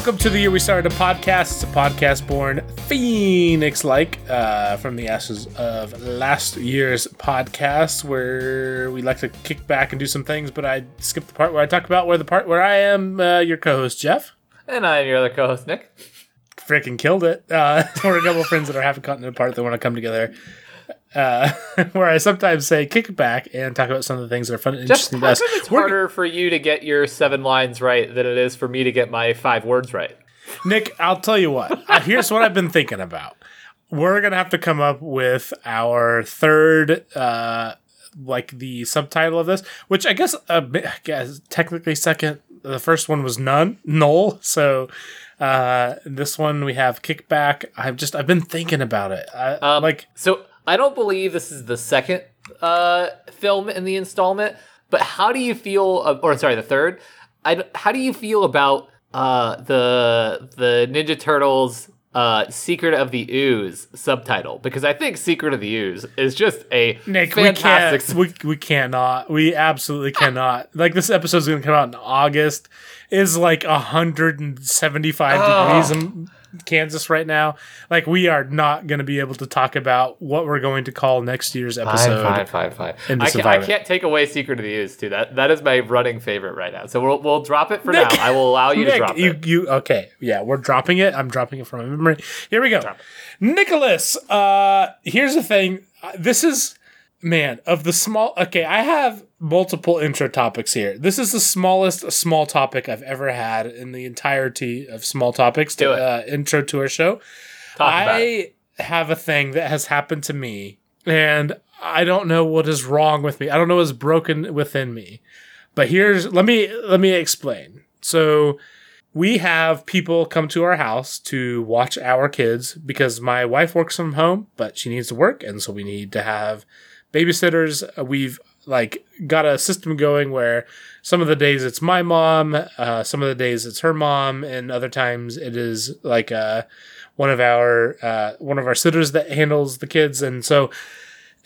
Welcome to the year we started a podcast. It's a podcast born phoenix like uh, from the ashes of last year's podcast, where we like to kick back and do some things. But I skipped the part where I talk about where the part where I am uh, your co-host Jeff. And I'm your other co-host Nick. Freaking killed it. Uh, we're a couple of friends that are half a continent apart that want to come together. Uh, where I sometimes say kick back and talk about some of the things that are fun and Just interesting to us. it's We're- harder for you to get your seven lines right than it is for me to get my five words right. Nick, I'll tell you what. Uh, here's what I've been thinking about. We're gonna have to come up with our third, uh, like the subtitle of this, which I guess, uh, I guess technically second. The first one was none, null. So uh, this one we have kickback. I've just I've been thinking about it. I, Um, like so I don't believe this is the second uh, film in the installment, but how do you feel? uh, Or sorry, the third. I how do you feel about uh, the the Ninja Turtles? Uh, Secret of the Ooze subtitle because I think Secret of the Ooze is just a Nick, we can't. We, we cannot. We absolutely cannot. Like this episode is going to come out in August. Is like hundred and seventy-five Oh. degrees in Kansas right now. Like we are not going to be able to talk about what we're going to call next year's episode. Fine, fine, fine, in fine. I, can, I can't take away Secret of the Ooze too. That that is my running favorite right now. So we'll we'll drop it for now. I will allow you to drop you, it. you okay? Yeah, we're dropping it. I'm dropping it from my memory. Here we go. Nicholas, uh, here's the thing. Uh, This is man of the small. Okay, I have multiple intro topics here. This is the smallest small topic I've ever had in the entirety of small topics. To. Uh, intro to our show. Talk. I have a thing that has happened to me, and I don't know what is wrong with me. I don't know what's broken within me. But here's let me let me explain. So we have people come to our house to watch our kids because my wife works from home, but she needs to work, and so we need to have babysitters. Uh, We've like got a system going where some of the days it's my mom, uh, some of the days it's her mom, and other times it is like uh, one of our uh, one of our sitters that handles the kids, and so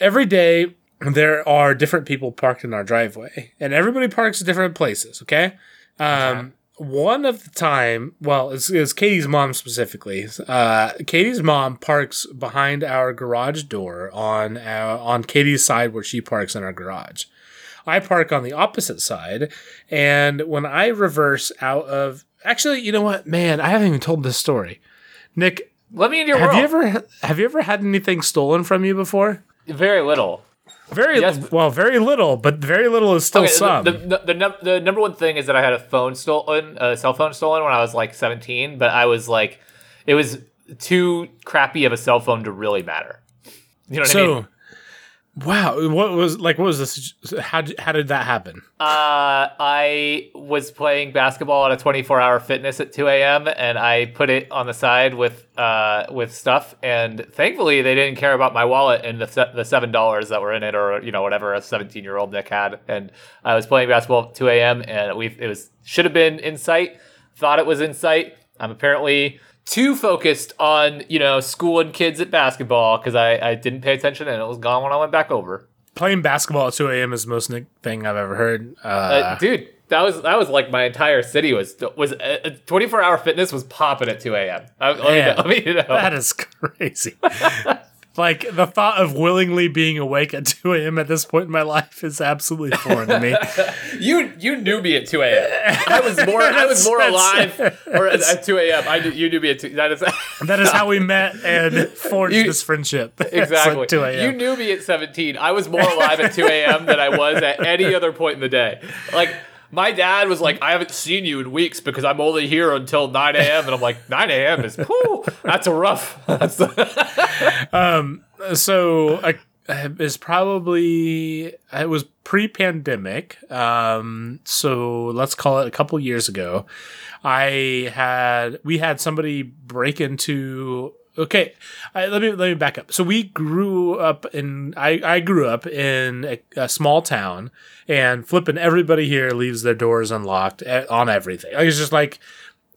every day there are different people parked in our driveway, and everybody parks different places. Okay. Um, One of the time, well, it's, it's Katie's mom specifically. Uh, Katie's mom parks behind our garage door on our, on Katie's side where she parks in our garage. I park on the opposite side, and when I reverse out of, actually, you know what, man, I haven't even told this story. Nick, Let me in your have world. you ever have you ever had anything stolen from you before? Very little. Very Yes, but- well, very little, but very little is still Okay, some. the, the, the, num- the number one thing is that I had a phone stolen, a cell phone stolen when I was like 17, but I was like, it was too crappy of a cell phone to really matter. You know what I mean? Wow, what was like? What was this? How did, how did that happen? Uh, I was playing basketball at a 24 hour fitness at 2 a.m. and I put it on the side with uh with stuff and thankfully they didn't care about my wallet and the the seven dollars that were in it or you know whatever a 17 year old Nick had and I was playing basketball at 2 a.m. and we it was should have been in sight thought it was in sight I'm apparently too focused on you know school and kids at basketball because I I didn't pay attention and it was gone when I went back over. Playing basketball at two a.m. is the most Nick thing I've ever heard. Uh, Uh, dude, that was that was like my entire city was was uh, 24 hour fitness was popping at 2 a.m. I- Let me, let me know. that is crazy. like the thought of willingly being awake at two a.m. at this point in my life is absolutely foreign to me. you you knew me at 2 a.m. I was more I was more alive or at, at 2 a.m. I knew, you knew me at 2 that is That is how we met and forged You- this friendship. Exactly. like 2 a.m. You knew me at 17. I was more alive at 2 a.m. than I was at any other point in the day. Like my dad was like, I haven't seen you in weeks because I'm only here until 9 a.m. And I'm like, 9 a.m. is, whew, that's a rough. That's so uh, is probably it was pre-pandemic um so let's call it a couple years ago i had we had somebody break into okay I, let me let me back up so we grew up in i i grew up in a, a small town and flipping everybody here leaves their doors unlocked eh, on everything like, it's just like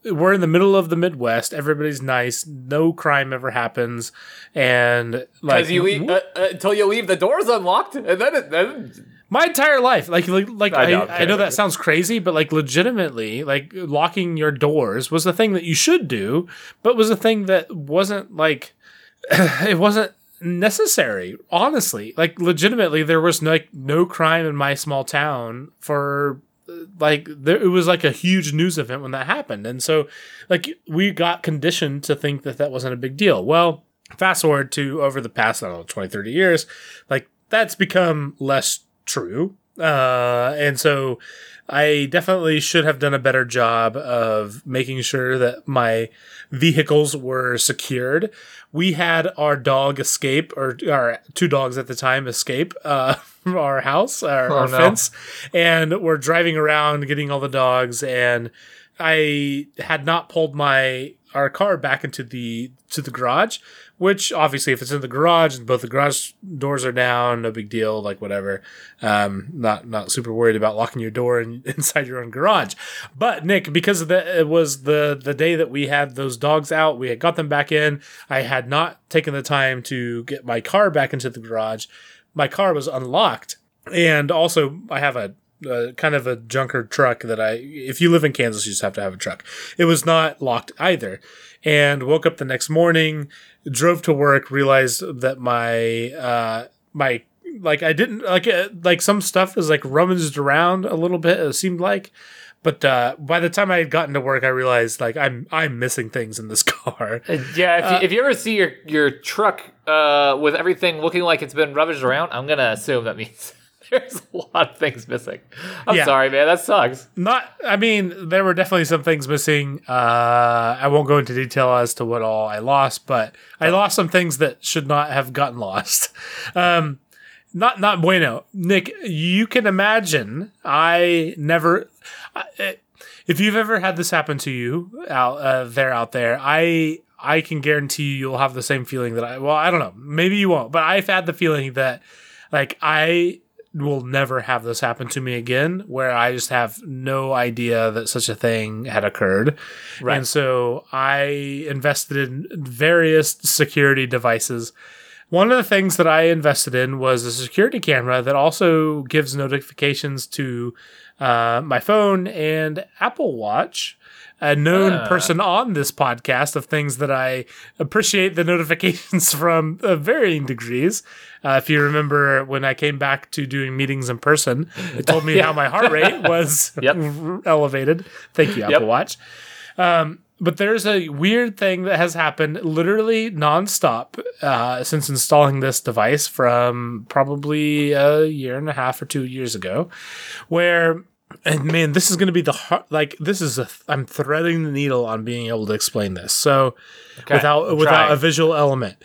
we're in the middle of the Midwest. Everybody's nice. No crime ever happens, and like you leave, uh, uh, until you leave the doors unlocked, and then it, then My entire life, like like, like I I, know, I, know that sounds crazy, but like legitimately, like locking your doors was the thing that you should do, but was a thing that wasn't like it wasn't necessary. Honestly, like legitimately, there was like no crime in my small town for like there, it was like a huge news event when that happened, and so like we got conditioned to think that that wasn't a big deal. Well, fast forward to over the past I don't know 20, 30 years, like that's become less true. Uh, and so I definitely should have done a better job of making sure that my vehicles were secured. We had our dog escape, or our two dogs at the time escape uh, from our house, our, Oh, our no. fence, and we're driving around getting all the dogs. And I had not pulled my our car back into the to the garage, which obviously if it's in the garage and both the garage doors are down, no big deal, like whatever. Um, not not super worried about locking your door in, inside your own garage. But Nick, because the, it was the the day that we had those dogs out, we had got them back in. I had not taken the time to get my car back into the garage. My car was unlocked, and also I have a uh, kind of a junker truck that I, if you live in Kansas, you just have to have a truck. It was not locked either. And woke up the next morning, drove to work, realized that my, uh, my, like I didn't like uh, like some stuff is like rummaged around a little bit. It seemed like, but uh, by the time I had gotten to work, I realized like I'm I'm missing things in this car. Yeah, if, you, if you ever see your your truck uh, with everything looking like it's been rummaged around, I'm gonna assume that means there's a lot of things missing. I'm Yeah. sorry, man. That sucks. Not, I mean, there were definitely some things missing. Uh, I won't go into detail as to what all I lost, but I lost some things that should not have gotten lost. Um, not, not bueno. Nick, you can imagine. I never. I, if you've ever had this happen to you out uh, there, out there, I I can guarantee you you'll have the same feeling that I. Well, I don't know. Maybe you won't, but I've had the feeling that, like, I will never have this happen to me again where I just have no idea that such a thing had occurred. Right. And so I invested in various security devices. One of the things that I invested in was a security camera that also gives notifications to uh, my phone and Apple Watch. A known Ah. person on this podcast of things that I appreciate the notifications from uh, varying degrees. Uh, if you remember when I came back to doing meetings in person, it told me Yeah. how my heart rate was Yep. elevated. Thank you, Apple Yep. Watch. Um, but there's a weird thing that has happened literally nonstop uh, since installing this device from probably a year and a half or two years ago, where and man, this is going to be the hard, like this is a I'm threading the needle on being able to explain this. So Okay, without without a visual element.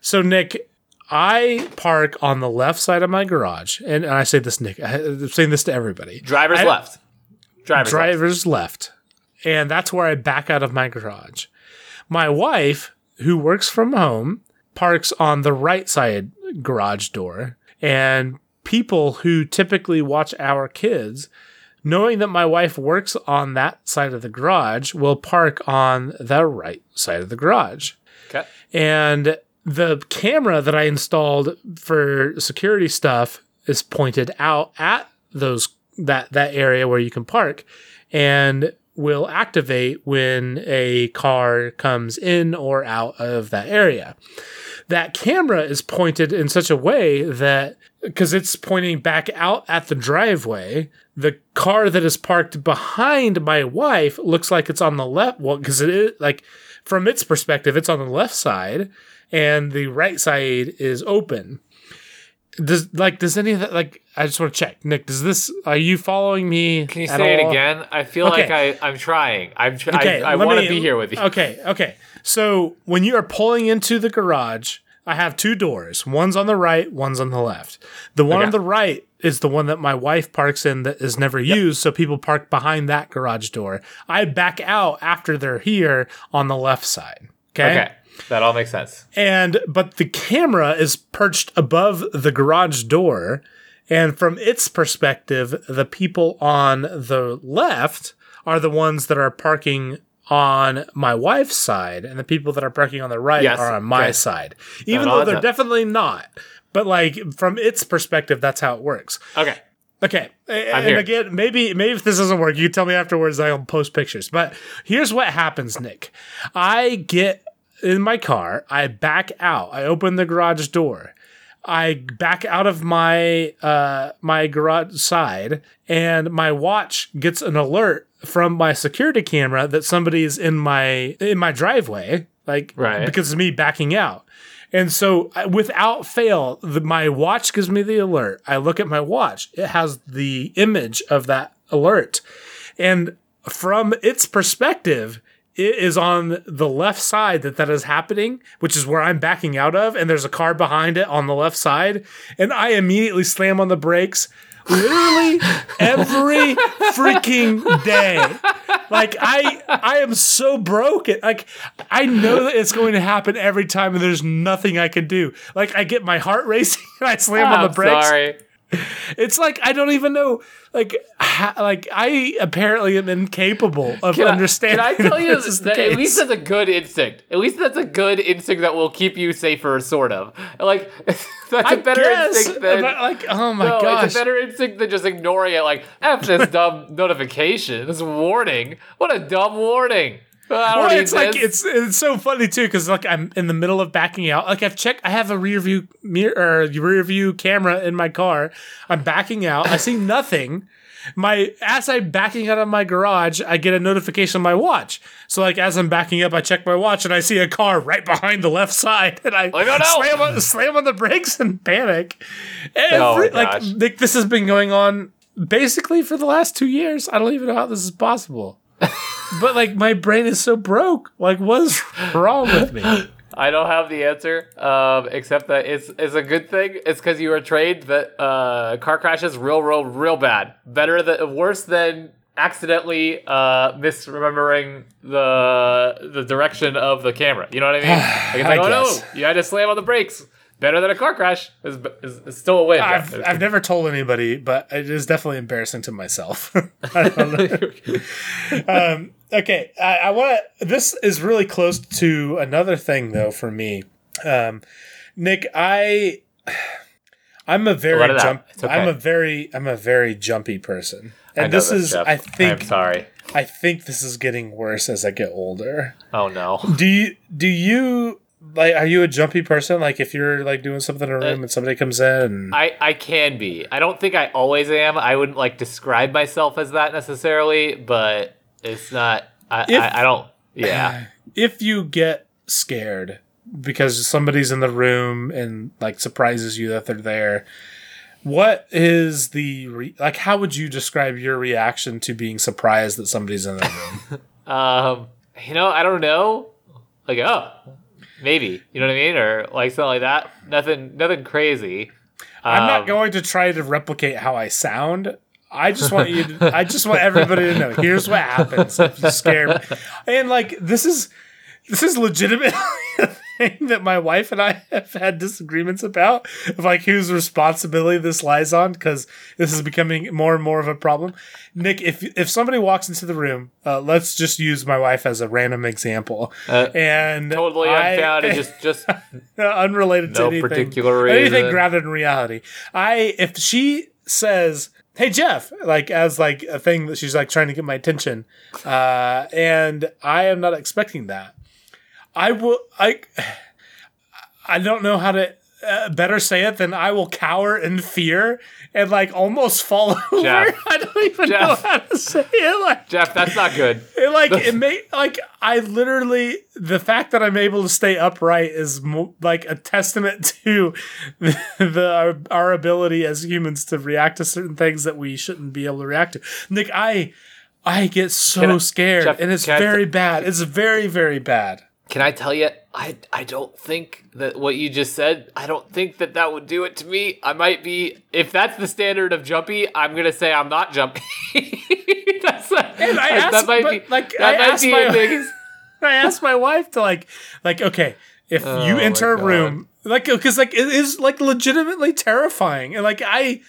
So Nick, I park on the left side of my garage, and, and I say this, Nick. I- I'm saying this to everybody Driver's I- left. Driver's left. driver's left. And that's where I back out of my garage. My wife, who works from home, parks on the right side garage door. And people who typically watch our kids, knowing that my wife works on that side of the garage, will park on the right side of the garage. Okay. And the camera that I installed for security stuff is pointed out at those that that area where you can park and will activate when a car comes in or out of that area. That camera is pointed in such a way that because it's pointing back out at the driveway, the car that is parked behind my wife looks like it's on the left. Well, because it is like from its perspective, it's on the left side, and the right side is open. Does like does any of that like I just want to check Nick? Does this are you following me? Can you say it again? I feel Okay. like I, I'm trying. I'm tr- Okay, I, I want to be here with you. Okay, okay. So when you are pulling into the garage, I have two doors. One's on the right, one's on the left. The one Okay. on the right is the one that my wife parks in that is never used, so people park behind that garage door. I back out after they're here on the left side. okay. Okay. That all makes sense. And but the camera is perched above the garage door, and from its perspective, the people on the left are the ones that are parking on my wife's side and the people that are parking on the right Yes, are on my side. Even No, though they're no. definitely not. But like from its perspective, that's how it works. Okay. Okay. And here. again, maybe maybe if this doesn't work, you tell me afterwards. I'll post pictures. But here's what happens, Nick. I get in my car. I back out. I open the garage door. I back out of my uh, my garage side, and my watch gets an alert from my security camera that somebody is in my in my driveway, like Right. because of me backing out. And so, without fail, the, my watch gives me the alert. I look at my watch; it has the image of that alert, and from its perspective, it is on the left side that that is happening, which is where I'm backing out of, and there's a car behind it on the left side, and I immediately slam on the brakes. Literally every freaking day. Like I I am so broken. Like I know that it's going to happen every time and there's nothing I can do. Like I get my heart racing and I slam on the oh, brakes. sorry. It's like I don't even know. Like, ha, like I apparently am incapable of Can I- understanding. Can I tell you this that at least that's a good instinct. At least that's a good instinct that will keep you safer, sort of. Like that's a I better guess, instinct than like, oh my no, gosh, it's a better instinct than just ignoring it. Like f this dumb notification, this warning. What a dumb warning. Well, it's like this. it's it's so funny too because like I'm in the middle of backing out. Like I've checked, I have a rear view mirror or rear view camera in my car. I'm backing out. I see nothing. My as I'm backing out of my garage, I get a notification on my watch. So like as I'm backing up, I check my watch and I see a car right behind the left side, and I Like, oh, no! slam on slam on the brakes and panic. Oh, my Every, like gosh. Nick, this has been going on basically for the last two years. I don't even know how this is possible. but like my brain is so broke. Like what's wrong with me? I don't have the answer, um, except that it's it's a good thing. It's because you were trained that uh, car crashes real, real, real bad. Better than worse than accidentally uh, misremembering the the direction of the camera. You know what I mean? Like it's like, I oh guess. no, you had to slam on the brakes. Better than a car crash is, is, is still a win. I've Jeff. I've never told anybody, but it is definitely embarrassing to myself. I don't know. um, okay, I, I want to. This is really close to another thing though for me, um, Nick. I I'm a very out. jump. Okay. I'm a very I'm a very jumpy person, and know this is Jeff. I think I'm sorry. I think this is getting worse as I get older. Oh no. Do you do you like are you a jumpy person? Like if you're like doing something in a room and somebody comes in and Uh, I, I can be. I don't think I always am. I wouldn't like describe myself as that necessarily, but it's not. I, If- I, I don't. Yeah. if you get scared because somebody's in the room and like surprises you that they're there, what is the re- like? How would you describe your reaction to being surprised that somebody's in the room? Um, you know, I don't know. Like, oh, maybe. You know what I mean, or like something like that. Nothing. Nothing crazy. I'm Um, not going to try to replicate how I sound. I just want you. To, I just want everybody to know. Here's what happens if you scare me. And like this is this is legitimately a thing that my wife and I have had disagreements about of like whose responsibility this lies on because this is becoming more and more of a problem. Nick, if if somebody walks into the room, uh, let's just use my wife as a random example, Uh, and Totally I- unfounded. just, just unrelated to No anything, particular reason. anything reason. grounded in reality. I if she says, "Hey Jeff," like as like a thing that she's like trying to get my attention, uh, and I am not expecting that. I will. I I don't know how to. Uh, better say it than I will cower in fear and like almost fall over. Jeff. I don't even know how to say it. Like Jeff. That's not good. it like it may like I literally the fact that I'm able to stay upright is mo- like a testament to the, the our, our ability as humans to react to certain things that we shouldn't be able to react to. Nick, I I get so I- scared Jeff, and it's can I very bad. It's very very bad. Can I tell you? I I don't think that what you just said. I don't think that that would do it to me. I might be if that's the standard of jumpy. I'm gonna say I'm not jumpy. that's like, I that asked- might be like, that I might asked be my-. I asked my wife to like, like, okay, if Oh you enter a room, like, because like it is like legitimately terrifying, and like I,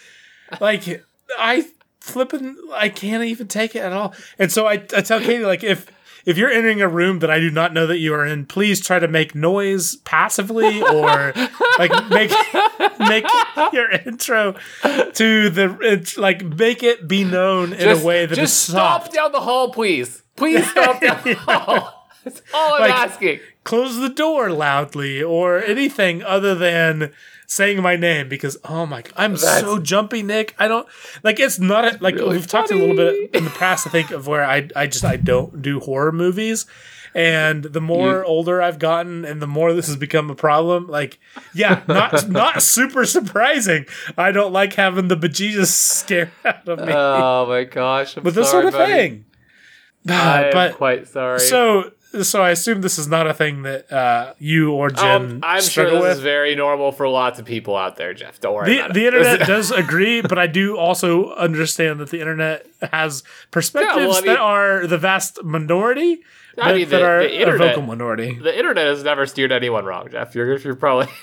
like I flipping, I can't even take it at all, and so I, I tell Katie like if if you're entering a room that I do not know that you are in, please try to make noise passively or like make make your intro to the like make it be known in Just, a way that is just stop down the hall, please. Please stop down the hall. That's all I'm Like- asking. Close the door loudly or anything other than saying my name because oh my god, I'm That's- so jumpy, Nick. I don't like it's not a, like Really we've talked a little bit in the past. I think of where I I just I don't do horror movies. And the more You- older I've gotten, and the more this has become a problem, like, yeah, not not super surprising. I don't like having the bejesus scared out of me Oh my gosh. I'm with this sorry, sort of buddy. thing. I'm but quite sorry. so, so I assume this is not a thing that uh, you or Jen Um, I'm sure this with. is very normal for lots of people out there, Jeff. Don't worry the, the internet does agree, but I do also understand that the internet has perspectives Yeah, well, I mean- that are the vast minority I that, mean, that are the a vocal minority. the internet has never steered anyone wrong, Jeff. You're, you're probably.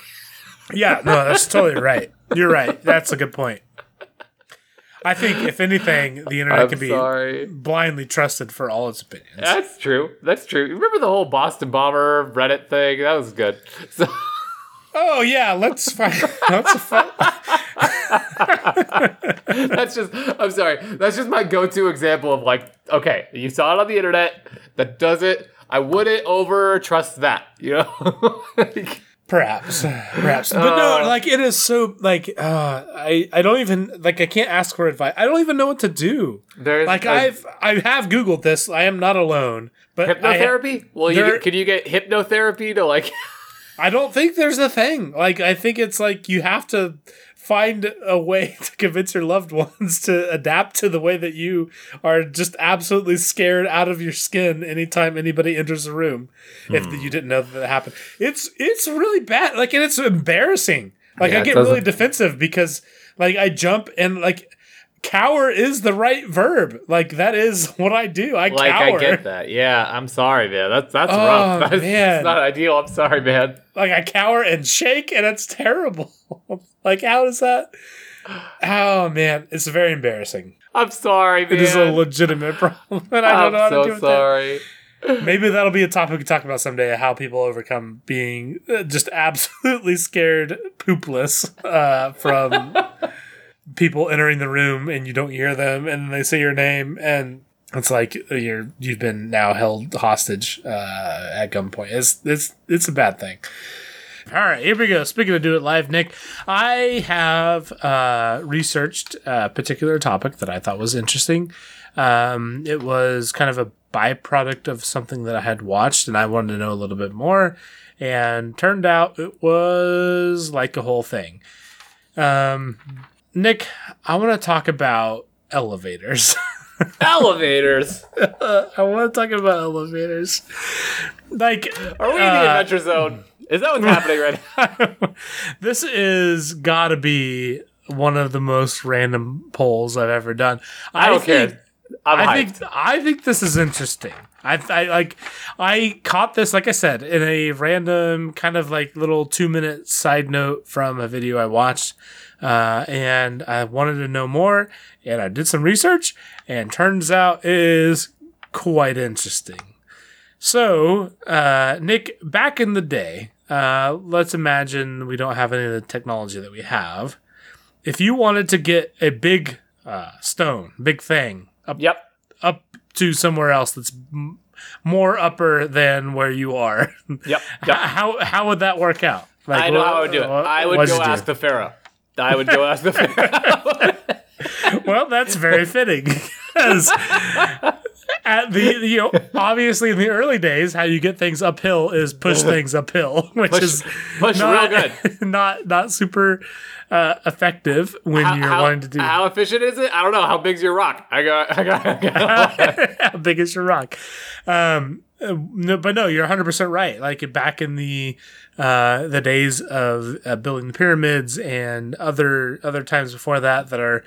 Yeah, no, that's totally right. You're right. That's a good point. I think, if anything, the internet I'm can be sorry. blindly trusted for all its opinions. That's true. That's true. Remember the whole Boston Bomber Reddit thing? That was good. So, Oh yeah, let's find. Let's find. that's just. I'm sorry. That's just my go-to example of like, okay, you saw it on the internet. That does it. I wouldn't over trust that. You know. Perhaps, perhaps, but no. Uh, Like it is so like uh, I I don't even like I can't ask for advice. I don't even know what to do. There's Like a- I've I have Googled this. I am not alone. But I, hypnotherapy. well, you there- can you get hypnotherapy to like? I don't think there's a thing. Like I think it's like you have to find a way to convince your loved ones to adapt to the way that you are just absolutely scared out of your skin anytime anybody enters a room. If Hmm. you didn't know that, that happened, it's it's really bad. Like and it's embarrassing. Like Yeah, I get really defensive because like I jump and like cower is the right verb. Like that is what I do. I Like cower. I get that. Yeah, I'm sorry, man. That's that's Oh, rough. That's, man. that's not ideal. I'm sorry, man. like I cower and shake, and it's terrible. like, how is that? Oh man, it's very embarrassing. I'm sorry, man. It is a legitimate problem, and I don't I'm know how to so deal with sorry. that. Maybe that'll be a topic we talk about someday: how people overcome being uh, just absolutely scared, poopless uh, from people entering the room, and you don't hear them, and they say your name, and it's like you're you've been now held hostage uh, at gunpoint. It's it's it's a bad thing. All right, here we go. Speaking of do it live, Nick, I have uh, researched a particular topic that I thought was interesting. Um, it was kind of a byproduct of something that I had watched, and I wanted to know a little bit more. And turned out it was like a whole thing. Um, Nick, I want to talk about elevators. Elevators. I want to talk about elevators. Like, Are we in the uh, adventure zone? Is that what's happening right now? this is gotta be one of the most random polls I've ever done. I don't think, care. I'm I hyped. think I think this is interesting. I, I like I caught this like I said in a random kind of like little two minute side note from a video I watched, uh, and I wanted to know more, and I did some research, and turns out it is quite interesting. So, uh, Nick, back in the day, uh, let's imagine we don't have any of the technology that we have. If you wanted to get a big uh, stone, big thing, up Yep. up to somewhere else that's m- more upper than where you are, Yep. Yep. how how would that work out? Like, I know what- how I would do it. what- I would go you do? ask the pharaoh. I would go ask the pharaoh. well, that's very fitting because at the you know obviously in the early days, how you get things uphill is push things uphill, which Push- is push not, real good. not not super uh, effective when how, you're how- wanting to do. how efficient is it? I don't know. How big's your rock? I got. I got. I got how big is your rock? Um, no, but no, you're 100 percent right. Like back in the uh, the days of uh, building the pyramids and other other times before that that are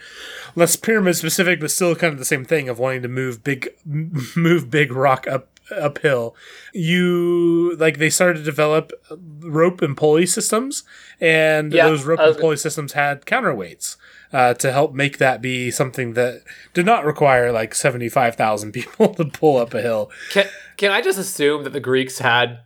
less pyramid specific, but still kind of the same thing of wanting to move big move big rock up uphill. You like they started to develop rope and pulley systems, and Yeah, those rope was- and pulley systems had counterweights. uh, to help make that be something that did not require like 75,000 people to pull up a hill. Can can I just assume that the Greeks had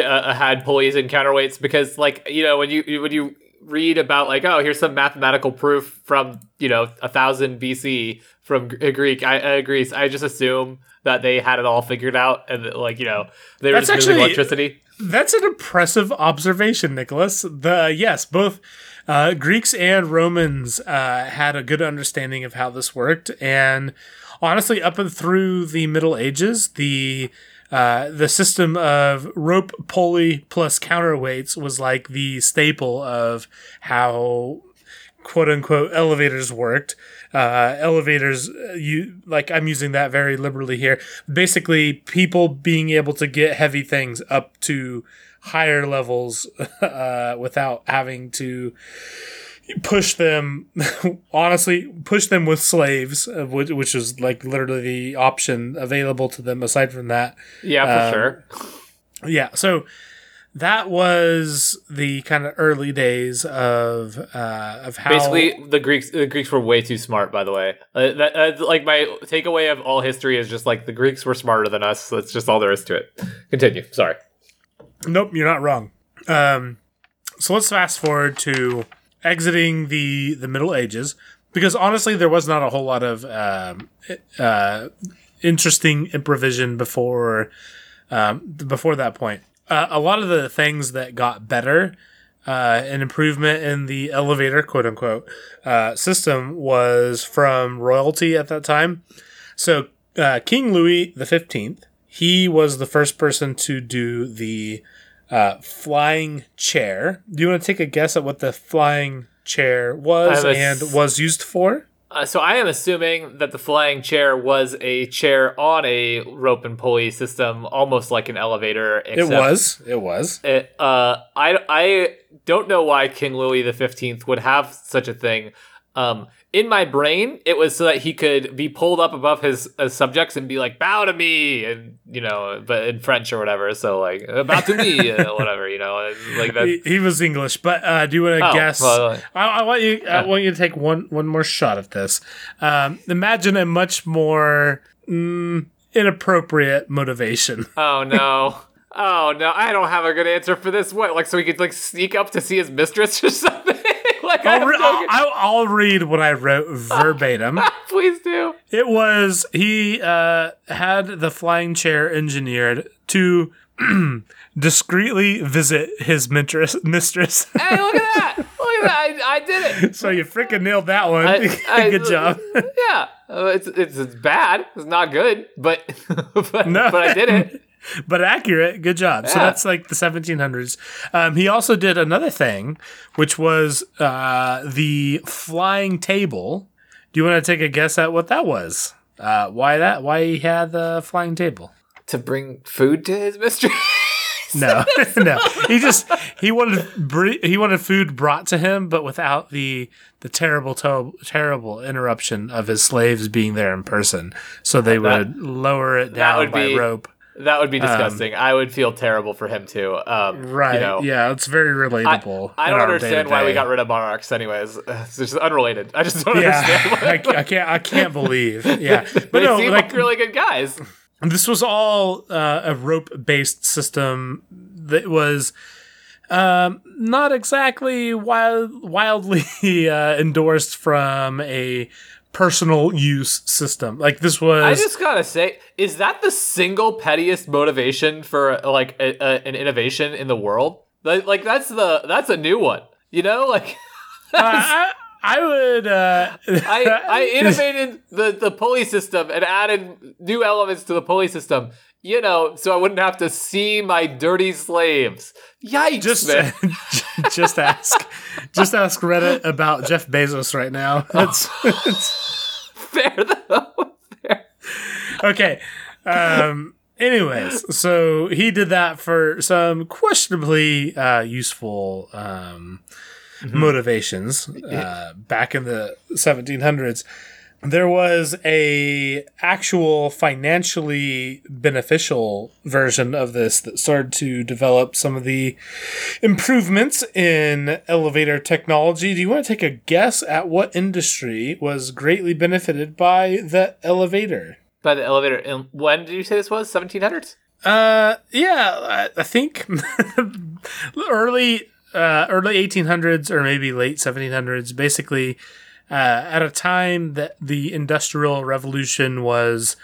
uh, had pulleys and counterweights because like you know when you when you read about like oh here's some mathematical proof from you know a thousand BC from G- Greek I, uh, Greece I just assume that they had it all figured out and that, like you know they were That's just actually- electricity. That's an impressive observation, Nicholas. The yes, both uh, Greeks and Romans uh, had a good understanding of how this worked, and honestly, up and through the Middle Ages, the uh, the system of rope pulley plus counterweights was like the staple of how quote unquote elevators worked. Uh, elevators, uh, you like I'm using that very liberally here. Basically, people being able to get heavy things up to higher levels uh, without having to push them. honestly, push them with slaves, uh, which, which is like literally the option available to them. Aside from that, Yeah, for Um, sure. yeah. So that was the kind of early days of uh, of how Basically, the Greeks the Greeks were way too smart. By the way, uh, that, uh, like my takeaway of all history is just like the Greeks were smarter than us. That's just all there is to it. Continue. Sorry. Nope, you're not wrong. Um, so let's fast forward to exiting the the Middle Ages because honestly, there was not a whole lot of um, uh, interesting improvisation before um, before that point. Uh, a lot of the things that got better. Uh, an improvement in the elevator, quote unquote, uh, system was from royalty at that time. So uh, King Louis the Fifteenth, he was the first person to do the uh, flying chair. Do you want to take a guess at what the flying chair was was- and was used for? Uh, so I am assuming that the flying chair was a chair on a rope and pulley system, almost like an elevator. It was. It was. It, uh, I I don't know why King Louis the Fifteenth would have such a thing. Um, in my brain, it was so that he could be pulled up above his uh, subjects and be like, "Bow to me," and you know, but in French or whatever. So like, uh, "Bow to me," uh, whatever, you know, like that. He, he was English, but uh, do you want to Oh, guess? well, I, I want you. I want you to take one one more shot at this. Um, imagine a much more mm, inappropriate motivation. Oh no. Oh no, I don't have a good answer for this. What, like, so he could like sneak up to see his mistress or something? Like, I'll, re- no I'll, I'll read what I wrote verbatim. please do. It was he uh, had the flying chair engineered to discreetly visit his mistress. mistress. Hey, look at that! Look at that! I, I did it. so you freaking nailed that one. I- I- Good job. Yeah, it's, it's it's bad. It's not good, but but, No. but I did it. But accurate. Good job. So that's like the 1700s. Um, he also did another thing, which was uh, the flying table. Do you want to take a guess at what that was? Uh, why that? Why he had the flying table? To bring food to his mistress. No, no. He just he wanted br- he wanted food brought to him, but without the the terrible to- terrible interruption of his slaves being there in person. So they would lower it down by be- rope. That would be disgusting. I would feel terrible for him too. Um, Right. You know, yeah, it's very relatable. I in don't understand why we day-to-day. got rid of monarchs. Anyways, it's just unrelated. I just don't Yeah, understand. Why. I, I can't. I can't believe. Yeah, but they no, seem like like really good guys. this was all uh, a rope-based system that was um, not exactly wild, wildly uh, endorsed from a personal use system. Like this was. I just gotta say, is that the single pettiest motivation for like a, a, an innovation in the world? Like, like that's the that's a new one. You know, like uh, I, I would. Uh, I I innovated the the pulley system and added new elements to the pulley system. You know, so I wouldn't have to see my dirty slaves. Yikes! just man. just ask just ask Reddit about Jeff Bezos right now. It's, it's fair though. Fair. okay. Um anyways, so he did that for some questionably uh useful um motivations uh back in the 1700s. There was a actual financially beneficial version of this that started to develop some of the improvements in elevator technology. Do you want to take a guess at what industry was greatly benefited by the elevator? By the elevator. And when did you say this was? 1700s? Uh, yeah, I, I think early uh, early 1800s or maybe late 1700s. Basically, uh, at a time that the industrial revolution was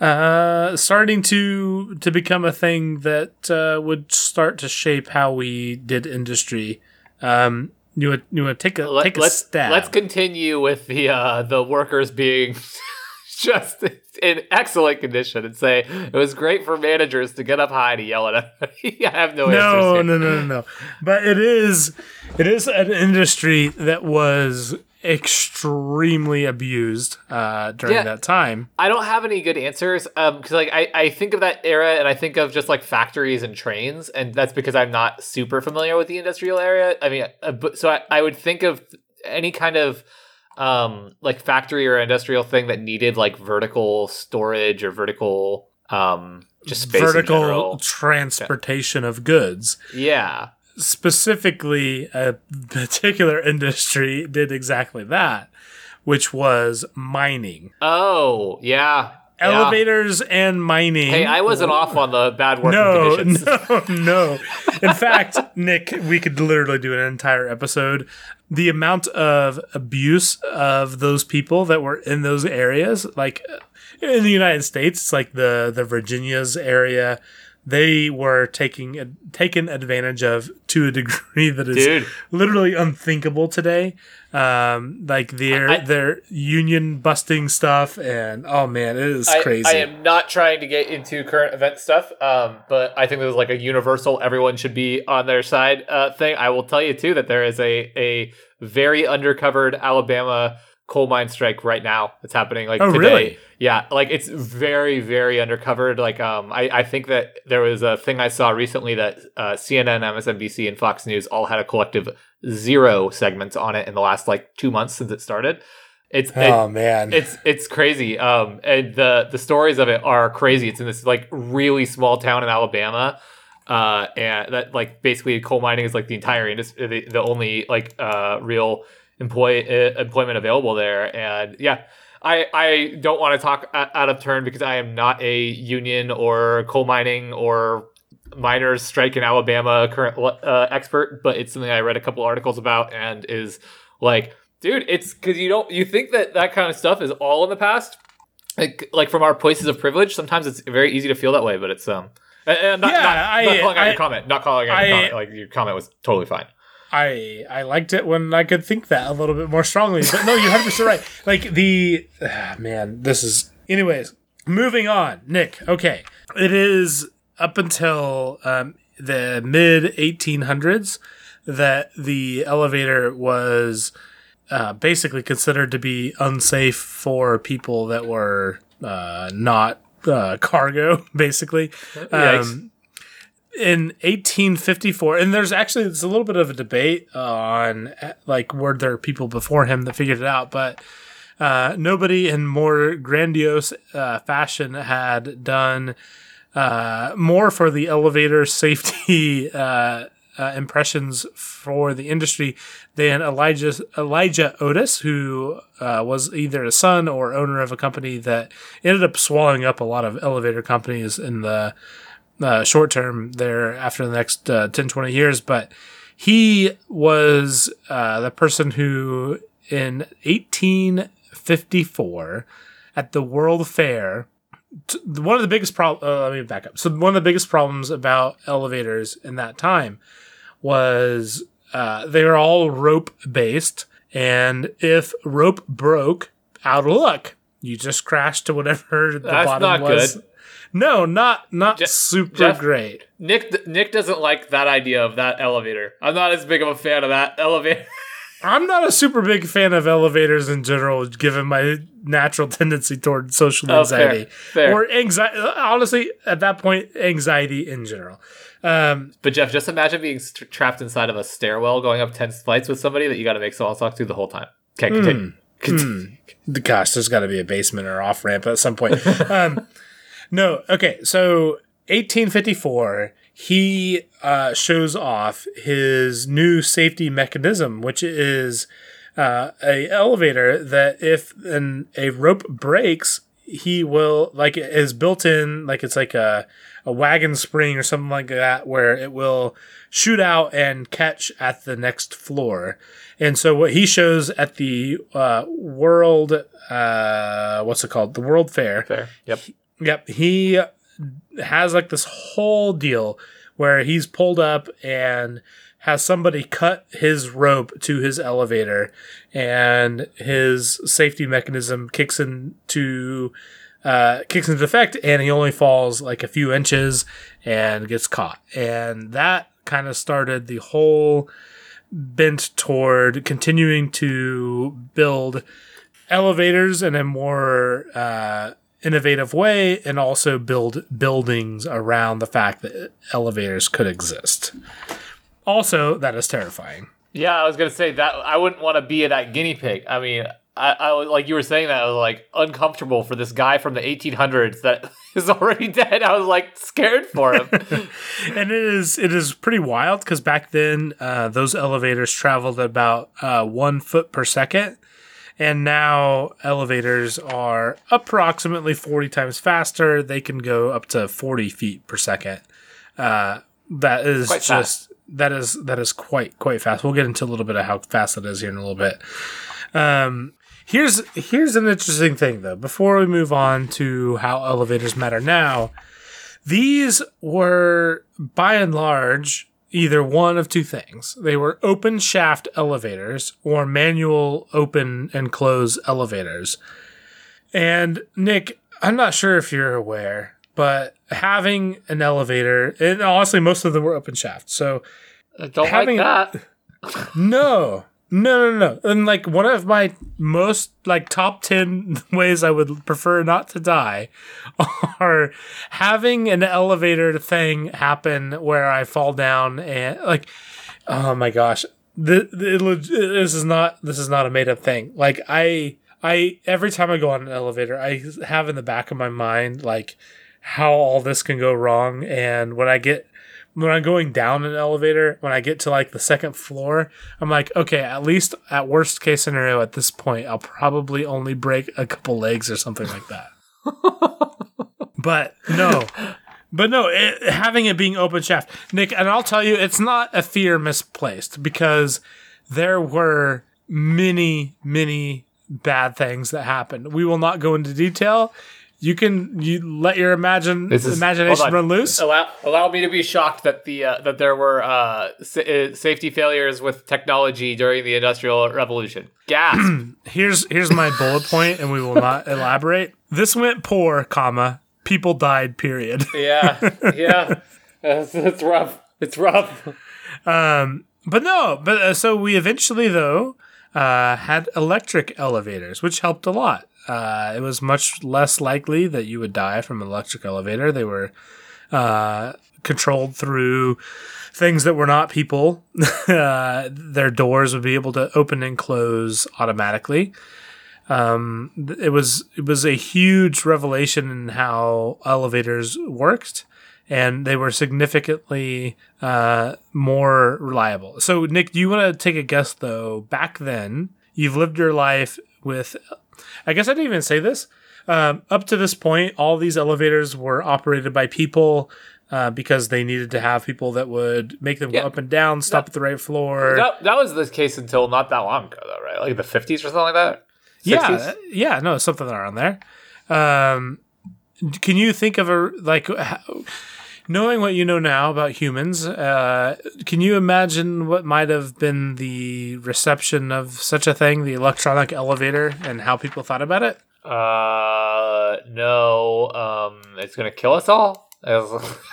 uh, starting to to become a thing that uh, would start to shape how we did industry. Um, you would you would take a Let, take a let's, stab. Let's continue with the uh, the workers being just in excellent condition and say it was great for managers to get up high to yell at them. I have no, no, no, no, no, no. But it is it is an industry that was extremely abused uh, during Yeah. that time. I don't have any good answers because like I, I think of that era and I think of just like factories and trains and that's because I'm not super familiar with the industrial area. I mean, uh, but, so I, I would think of any kind of um like factory or industrial thing that needed like vertical storage or vertical um just space vertical transportation of goods. Yeah. Specifically, a particular industry did exactly that, which was mining. Oh, yeah. Yeah. Elevators and mining. Hey, I wasn't off on the bad working no, conditions. no, no. In fact, Nick, we could literally do an entire episode. The amount of abuse of those people that were in those areas, like in the United States, it's like the the Virginia's area, they were taking taken advantage of to a degree that is Dude. literally unthinkable today. Um, like their I- their union busting stuff, and oh man, it is I, crazy. I am not trying to get into current event stuff, um, but I think there's like a universal everyone should be on their side uh, thing. I will tell you too that there is a a very undercovered Alabama coal mine strike right now that's happening like Oh, today. really? Yeah, like it's very very undercovered. Like um, I I think that there was a thing I saw recently that uh, CNN, MSNBC, and Fox News all had a collective zero segments on it in the last like two months since it started. It's it- oh man, it's it's crazy. Um, and the the stories of it are crazy. It's in this like really small town in Alabama, uh, and that like basically coal mining is like the entire industry, the, the only like uh real employ uh, employment available there. And yeah, I I don't want to talk out of turn because I am not a union or coal mining or miners strike in Alabama current uh, expert, but it's something I read a couple articles about and is like, dude, it's because you don't you think that that kind of stuff is all in the past, like like from our places of privilege. Sometimes it's very easy to feel that way, but it's um. And, and not, Yeah, not, I- not calling out I- your comment. Not calling out your comment. Like your comment was totally fine. I I liked it when I could think that a little bit more strongly. But no, you're 100 percent right. Like the ah, man, this is. Anyways, moving on. Nick, okay, it is up until um, the mid 1800s that the elevator was uh, basically considered to be unsafe for people that were uh, not uh, cargo, basically. Um, in 1854, and there's actually it's a little bit of a debate on like were there people before him that figured it out, but uh, nobody in more grandiose uh, fashion had done uh, more for the elevator safety uh, uh, impressions for the industry than Elisha Elisha Otis, who uh, was either a son or owner of a company that ended up swallowing up a lot of elevator companies in the uh, short term there after the next uh, 10, 20 years. But he was uh, the person who in 1854 at the World Fair t- one of the biggest problems. Uh, let me back up. So one of the biggest problems about elevators in that time was uh, they were all rope based, and if rope broke, out of luck. You just crashed to whatever the That's bottom not was. good. No, not not Je- super Jeff- great. Nick Nick doesn't like that idea of that elevator. I'm not as big of a fan of that elevator. I'm not a super big fan of elevators in general, given my natural tendency toward social Oh, fair, anxiety fair. or anxiety. Honestly, at that point, anxiety in general. Um, But Jeff, just imagine being st- trapped inside of a stairwell going up ten flights with somebody that you got to make small talk to the whole time. Okay, continue. Hmm. Gosh, there's got to be a basement or off ramp at some point. um, no, okay. So 1854, he uh, shows off his new safety mechanism, which is uh, a elevator that if an, a rope breaks, he will like it is built in like it's like a a wagon spring or something like that where it will shoot out and catch at the next floor. And so what he shows at the uh, world uh, what's it called? The World Fair. Fair. Yep. Yep, he has like this whole deal where he's pulled up and has somebody cut his rope to his elevator and his safety mechanism kicks into uh, kicks into effect and he only falls like a few inches and gets caught. And that kind of started the whole bent toward continuing to build elevators in a more uh, innovative way and also build buildings around the fact that elevators could exist. Also, that is terrifying. Yeah, I was gonna say that I wouldn't want to be that guinea pig. I mean, I, I like you were saying that I was like uncomfortable for this guy from the 1800s that is already dead. I was like scared for him. and it is it is pretty wild because back then uh, those elevators traveled about uh, one foot per second, and now elevators are approximately forty times faster. They can go up to forty feet per second. Uh, that is Quite just fast. that is that is quite quite fast. We'll get into a little bit of how fast it is here in a little bit. Um, here's here's an interesting thing though. Before we move on to how elevators matter now, these were by and large either one of two things. They were open shaft elevators or manual open and close elevators. And Nick, I'm not sure if you're aware, but having an elevator, and honestly, most of them were open shaft. So I don't Having- like that. no, no, no, no. And like one of my most like top 10 ways I would prefer not to die are having an elevator thing happen where I fall down and like, oh my gosh. The, the, this is not this is not a made up thing. Like I I every time I go on an elevator, I have in the back of my mind like how all this can go wrong and when I get when I'm going down an elevator, when I get to like the second floor, I'm like, okay, at least at worst case scenario at this point, I'll probably only break a couple legs or something like that. but no, but no, it, having it being open shaft, Nick, and I'll tell you, it's not a fear misplaced because there were many, many bad things that happened. We will not go into detail. You can you let your imagine This is- imagination run loose. Allow, allow me to be shocked that the uh, that there were uh, sa- uh, safety failures with technology during the Industrial Revolution. Gasp! here's here's my bullet point and we will not elaborate this went poor comma people died period yeah, yeah, it's, it's rough. It's rough. um but no but uh, so we eventually though uh had electric elevators which helped a lot uh it was much less likely that you would die from an electric elevator they were uh controlled through things that were not people uh, their doors would be able to open and close automatically um, it was it was a huge revelation in how elevators worked, and they were significantly uh, more reliable. So, Nick, do you want to take a guess though? Back then, you've lived your life with. I guess I didn't even say this. Um, up to this point, all these elevators were operated by people. Uh, because they needed to have people that would make them Yeah. go up and down, stop at the right floor. That, that was the case until not that long ago, though, right? Like the 50s or something like that. 60s? Yeah, yeah, no, something around there. Um, can you think of a like how, knowing what you know now about humans? Uh, can you imagine what might have been the reception of such a thing, the electronic elevator, and how people thought about it? Uh, no. Um, it's gonna kill us all. I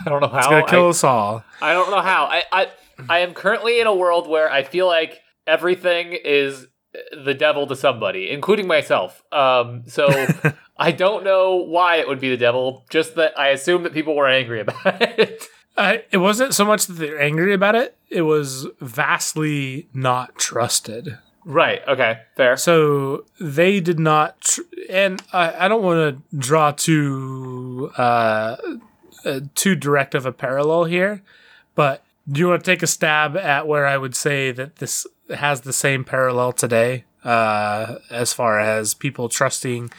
don't know how. It's gonna kill I, us all. I don't know how. I, I I am currently in a world where I feel like everything is the devil to somebody, including myself. Um, so I don't know why it would be the devil. Just that I assume that people were angry about it. Uh, it wasn't so much that they're angry about it; it was vastly not trusted. Right. Okay. Fair. So they did not, tr- and I, I don't want to draw too uh, uh, too direct of a parallel here, but do you want to take a stab at where I would say that this has the same parallel today, uh, as far as people trusting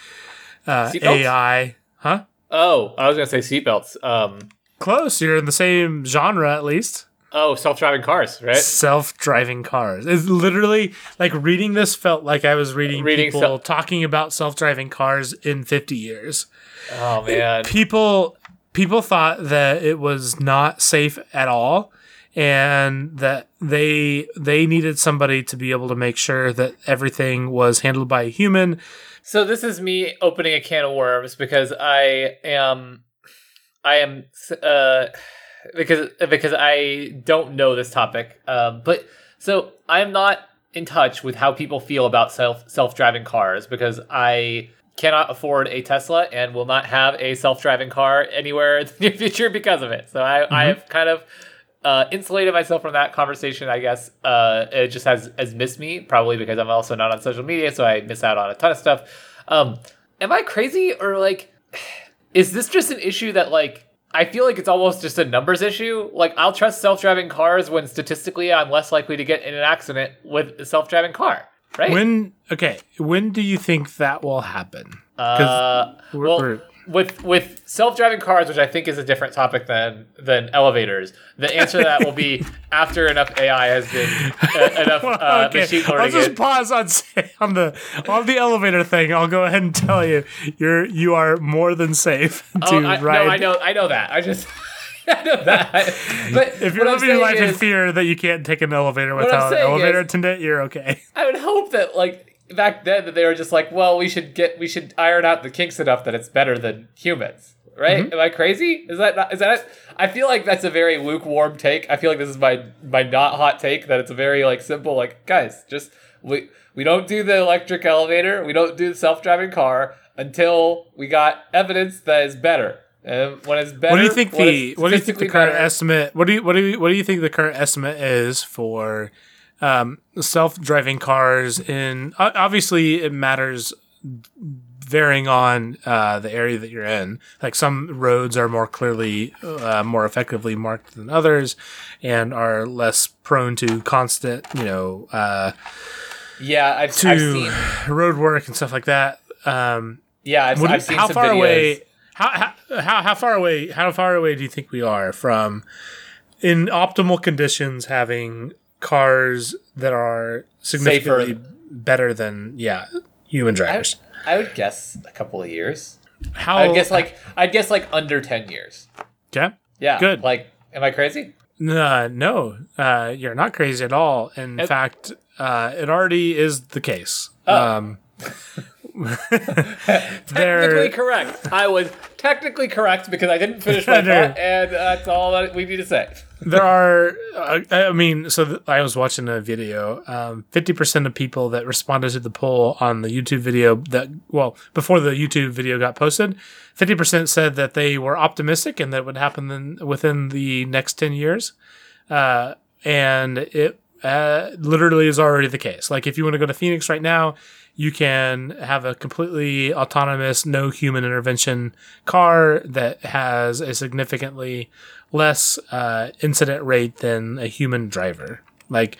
uh? AI? Huh? Oh, I was gonna say seatbelts. Um. Close. You're in the same genre, at least. Oh, self-driving cars, right? self-driving cars. It's literally like reading this felt like I was reading, Reading people sel- talking about self-driving cars in 50 years. Oh man. People people thought that it was not safe at all and that they they needed somebody to be able to make sure that everything was handled by a human. So this is me opening a can of worms because I am, I am, uh, because because I don't know this topic. Um, but so I'm not in touch with how people feel about self self driving cars because I cannot afford a Tesla and will not have a self driving car anywhere in the near future because of it. So I I have kind of. Uh, insulated myself from that conversation, I guess. Uh, it just has has missed me, probably because I'm also not on social media, so I miss out on a ton of stuff. Um, am I crazy or like, is this just an issue that like I feel like it's almost just a numbers issue? Like I'll trust self driving cars when statistically I'm less likely to get in an accident with a self driving car, right? When okay, when do you think that will happen? uh, well, we're- with with self driving cars, which I think is a different topic than than elevators, the answer to that will be after enough AI has been uh, enough uh, machine I'll just it- pause on on the on the elevator thing. I'll go ahead and tell you, you're you are more than safe to Oh, I, ride. no, I know, I know that. I just, I know that. But If you're living your life saying in fear that you can't take an elevator without an elevator attendant, you're okay. I would hope that like back then that they were just like, well, we should get, we should iron out the kinks enough that it's better than humans, right? Mm-hmm. Am I crazy? Is that not, is that? I feel like that's a very lukewarm take. I feel like this is my my not hot take. That it's a very like simple, like guys, just we we don't do the electric elevator, we don't do the self driving car until we got evidence that is better. And when it's better, What do you think the what do you think the current better- estimate? What do you what do you what do you think the current estimate is for um, self-driving cars? In obviously, it matters varying on uh, the area that you're in. Like some roads are more clearly, uh, more effectively marked than others, and are less prone to constant, you know, uh, Yeah, I've, to I've seen. road work and stuff like that. Um, Yeah, I've, what I've seen how some far videos. away? How how how far away? How far away do you think we are from, in optimal conditions, having cars that are significantly better than yeah human drivers? I would guess a couple of years. how I'd guess like I'd guess like under ten years. okay? Yeah, Good. Like, am I crazy? Uh, no, uh, you're not crazy at all. In It- fact, uh, it already is the case. Oh. Um, Technically correct. I was technically correct because I didn't finish my There. thought, and that's all that we need to say. There are uh, i mean so th- i was watching a video um, 50% of people that responded to the poll on the youtube video that well before the youtube video got posted 50% said that they were optimistic and that would happen in, within the next 10 years. Uh, and it uh, literally is already the case. Like if you want to go to phoenix right now you can have a completely autonomous no human intervention car that has a significantly less uh, incident rate than a human driver. Like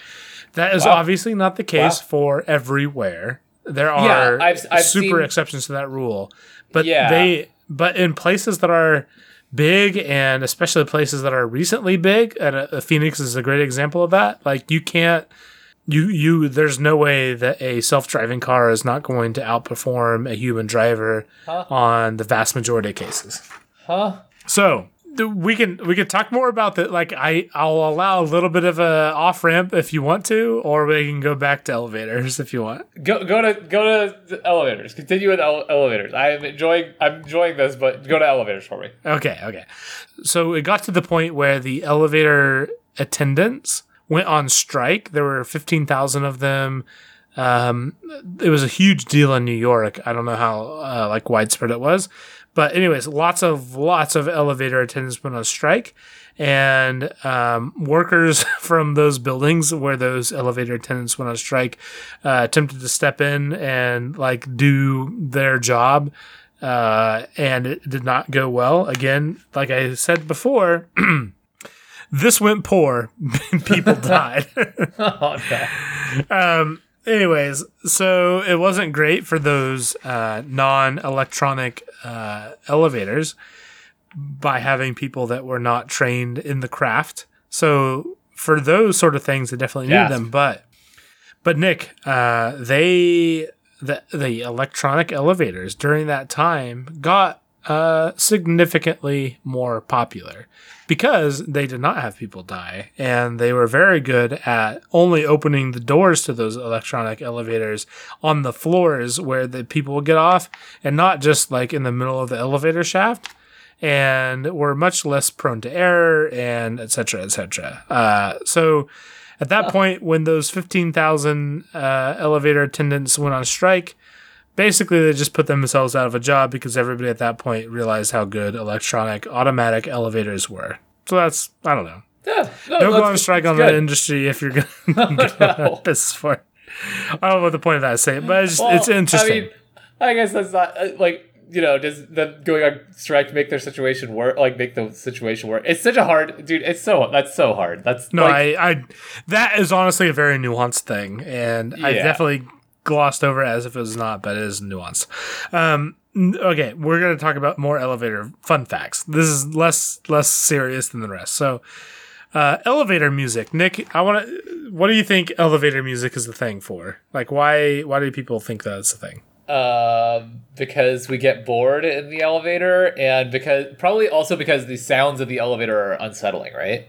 that is Wow. obviously not the case Wow. for everywhere. There Yeah, are I've- I've super seen- exceptions to that rule, but Yeah. they but in places that are big and especially places that are recently big, and uh, Phoenix is a great example of that. Like you can't. You, you there's no way that a self-driving car is not going to outperform a human driver Huh? on the vast majority of cases. Huh? So we can we can talk more about that. Like I I'll allow a little bit of a off ramp if you want to, or we can go back to elevators if you want. Go go to go to the elevators. Continue with ele- elevators. I am enjoying I'm enjoying this, but go to elevators for me. Okay, okay. So it got to the point where the elevator attendants went on strike. There were fifteen thousand of them. Um, it was a huge deal in New York. I don't know how uh, like widespread it was, But anyways, lots of lots of elevator attendants went on strike, and um, workers from those buildings where those elevator attendants went on strike uh, attempted to step in and like do their job, uh, and it did not go well. Again, like I said before. this went poor. People died. oh no. um, anyways, so it wasn't great for those uh, non-electronic uh, elevators by having people that were not trained in the craft. So for those sort of things, they definitely Yes. need them. But but Nick, uh, they the the electronic elevators during that time got uh, significantly more popular because they did not have people die and they were very good at only opening the doors to those electronic elevators on the floors where the people would get off and not just like in the middle of the elevator shaft and were much less prone to error and etc cetera, et cetera. Uh, so at that point, when those 15,000 uh, elevator attendants went on strike, basically they just put themselves out of a job because everybody at that point realized how good electronic automatic elevators were. So that's, I don't know. Yeah, no, Don't go on strike on that's the industry if you're going to No. piss for. I don't know what the point of that is saying, but it's, just, Well, it's interesting. I mean, I guess that's not uh, like you know, does them going on strike make their situation work? Like make the situation work? It's such a hard, dude. It's so that's so hard. That's No, like, I, I, that is honestly a very nuanced thing, and I definitely glossed over as if it was not, but it is nuanced. Um, okay, we're gonna talk about more elevator fun facts. This is less less serious than the rest. So, uh, elevator music, Nick. I want to. What do you think elevator music is the thing for? Like, why why do people think that it's a thing? Um, because we get bored in the elevator, and because probably also because the sounds of the elevator are unsettling, right?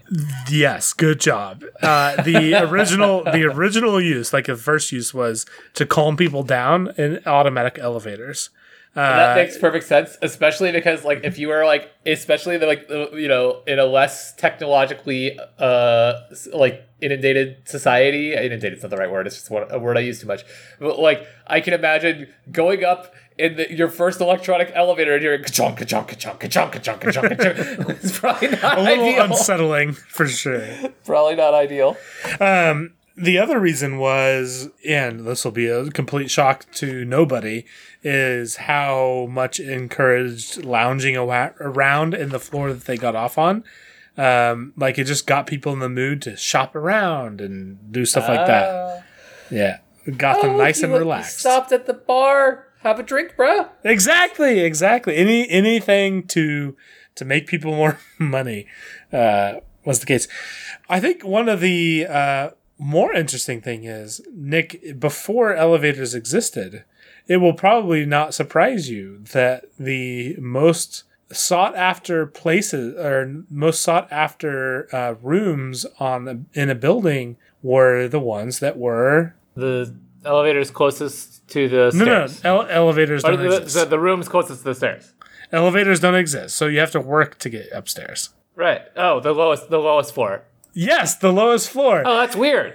Yes, good job. Uh, the original the original use, like the first use, was to calm people down in automatic elevators. That Uh, makes perfect sense, especially because like if you were like, especially the like you know in a less technologically uh like inundated society. Inundated's not the right word. It's just a word I use too much. But like I can imagine going up in the, your first electronic elevator and hearing ka-chonk, ka-chonk, ka-chonk, ka-chonk, ka-chonk, ka-chonk, ka-chonk. It's probably not a little ideal. unsettling for sure. probably not ideal. Um, the other reason was, and this will be a complete shock to nobody, is how much encouraged lounging around in the floor that they got off on. Um, like it just got people in the mood to shop around and do stuff like that. Uh, Yeah, it got them oh, nice and relaxed. Stopped at the bar. Have a drink, bro. Exactly, exactly. Any anything to to make people more money uh, was the case. I think one of the uh, more interesting thing is Nick before elevators existed. It will probably not surprise you that the most sought after places or most sought after uh, rooms on a, in a building were the ones that were The elevator's closest to the no no, stairs. no ele- elevators Or don't the, exist. the, the room's closest to the stairs. Elevators don't exist, so you have to work to get upstairs. Right. Oh, the lowest the lowest floor. Yes, the lowest floor. Oh, that's weird.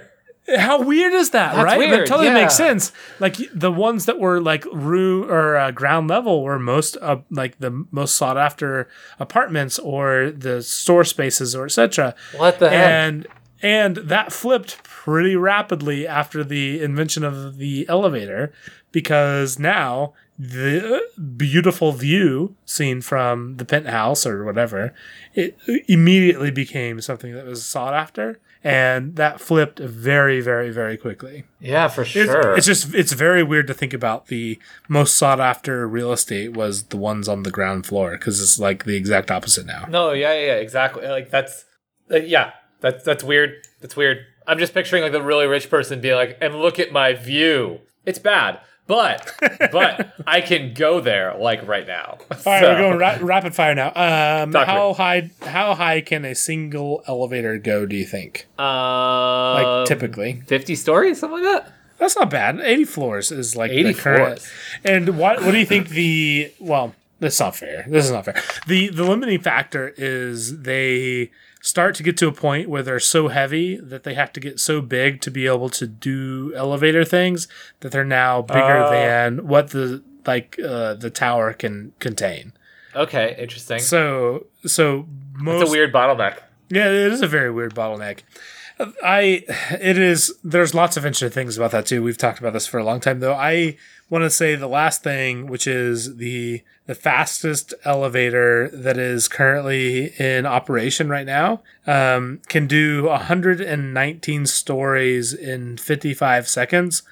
How weird is that, That's right? that totally yeah. makes sense. Like the ones that were like room or uh, ground level were most uh, like the most sought after apartments or the store spaces or etc. What the heck? And and that flipped pretty rapidly after the invention of the elevator because now the beautiful view seen from the penthouse or whatever it immediately became something that was sought after and that flipped very very very quickly Yeah, for sure. it's just it's very weird to think about the most sought after real estate was the ones on the ground floor because it's like the exact opposite now no, yeah, yeah, yeah, exactly. Like that's uh, yeah, that's that's weird. That's weird. I'm just picturing like the really rich person being like, "And look at my view. It's bad, but but I can go there like right now." All right, we're going ra- rapid fire now. Um, how high? How high can a single elevator go? Do you think? Uh, Like typically, fifty stories, something like that. that's not bad. Eighty floors is like 80 the current. floors. And what? What do you think the? Well, that's not fair. This is not fair. the The limiting factor is they start to get to a point where they're so heavy that they have to get so big to be able to do elevator things that they're now bigger Oh. than what the like uh, the tower can contain. Okay, interesting. So so most it's a weird bottleneck. Yeah, it is a very weird bottleneck. I it is there's lots of interesting things about that too. We've talked about this for a long time though. I want to say the last thing, which is the the fastest elevator that is currently in operation right now, um, can do 119 stories in 55 seconds,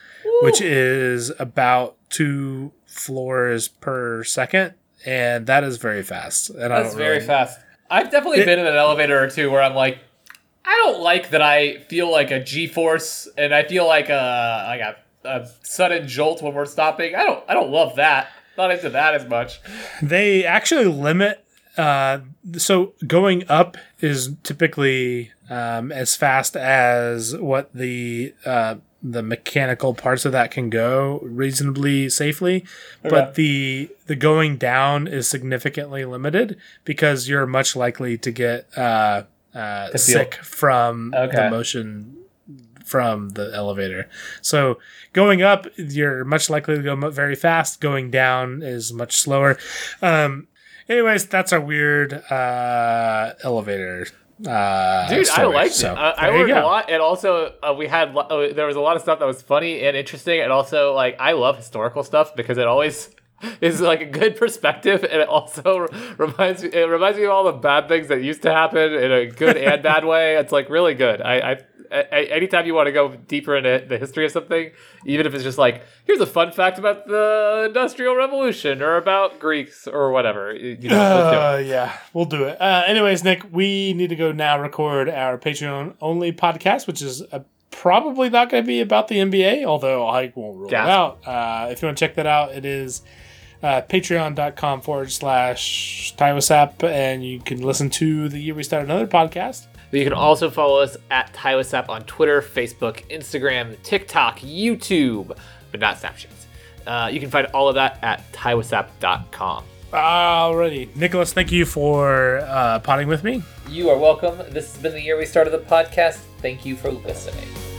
which is about two floors per second, and that is very fast. And I That's very fast. I've definitely It- been in an elevator or two where I'm like, I don't like that I feel like a G-force and I feel like a like a, a sudden jolt when we're stopping. I don't I don't love that. Not into that as much. They actually limit. Uh, so going up is typically um, as fast as what the uh, the mechanical parts of that can go reasonably safely, but the the going down is significantly limited because you're much likely to get uh, uh, sick from Okay. the motion from the elevator. So going up, you're much likely to go very fast. Going down is much slower. Um, anyways, that's a weird uh, elevator. Uh, Dude, I liked So, it. I, I learned a lot, and also uh, we had lo- uh, there was a lot of stuff that was funny and interesting, and also like I love historical stuff because it always is like a good perspective, and it also reminds me it reminds me of all the bad things that used to happen in a good and bad way. It's like really good. I, I, anytime you want to go deeper into the history of something, even if it's just like here's a fun fact about the Industrial Revolution or about Greeks or whatever, you know. Uh, yeah, we'll do it. Uh, anyways, Nick, we need to go now record our Patreon only podcast, which is uh, probably not going to be about the NBA, although I won't rule Gasp. it out. Uh, if you want to check that out, it is uh, patreon.com forward slash TiWasap, and you can listen to the year we started another podcast. You can also follow us at TiWasap on Twitter, Facebook, Instagram, TikTok, YouTube, but not Snapchat. Uh, you can find all of that at TiWasap.com. Alrighty. Nicholas, thank you for uh, potting with me. You are welcome. This has been the year we started the podcast. Thank you for listening.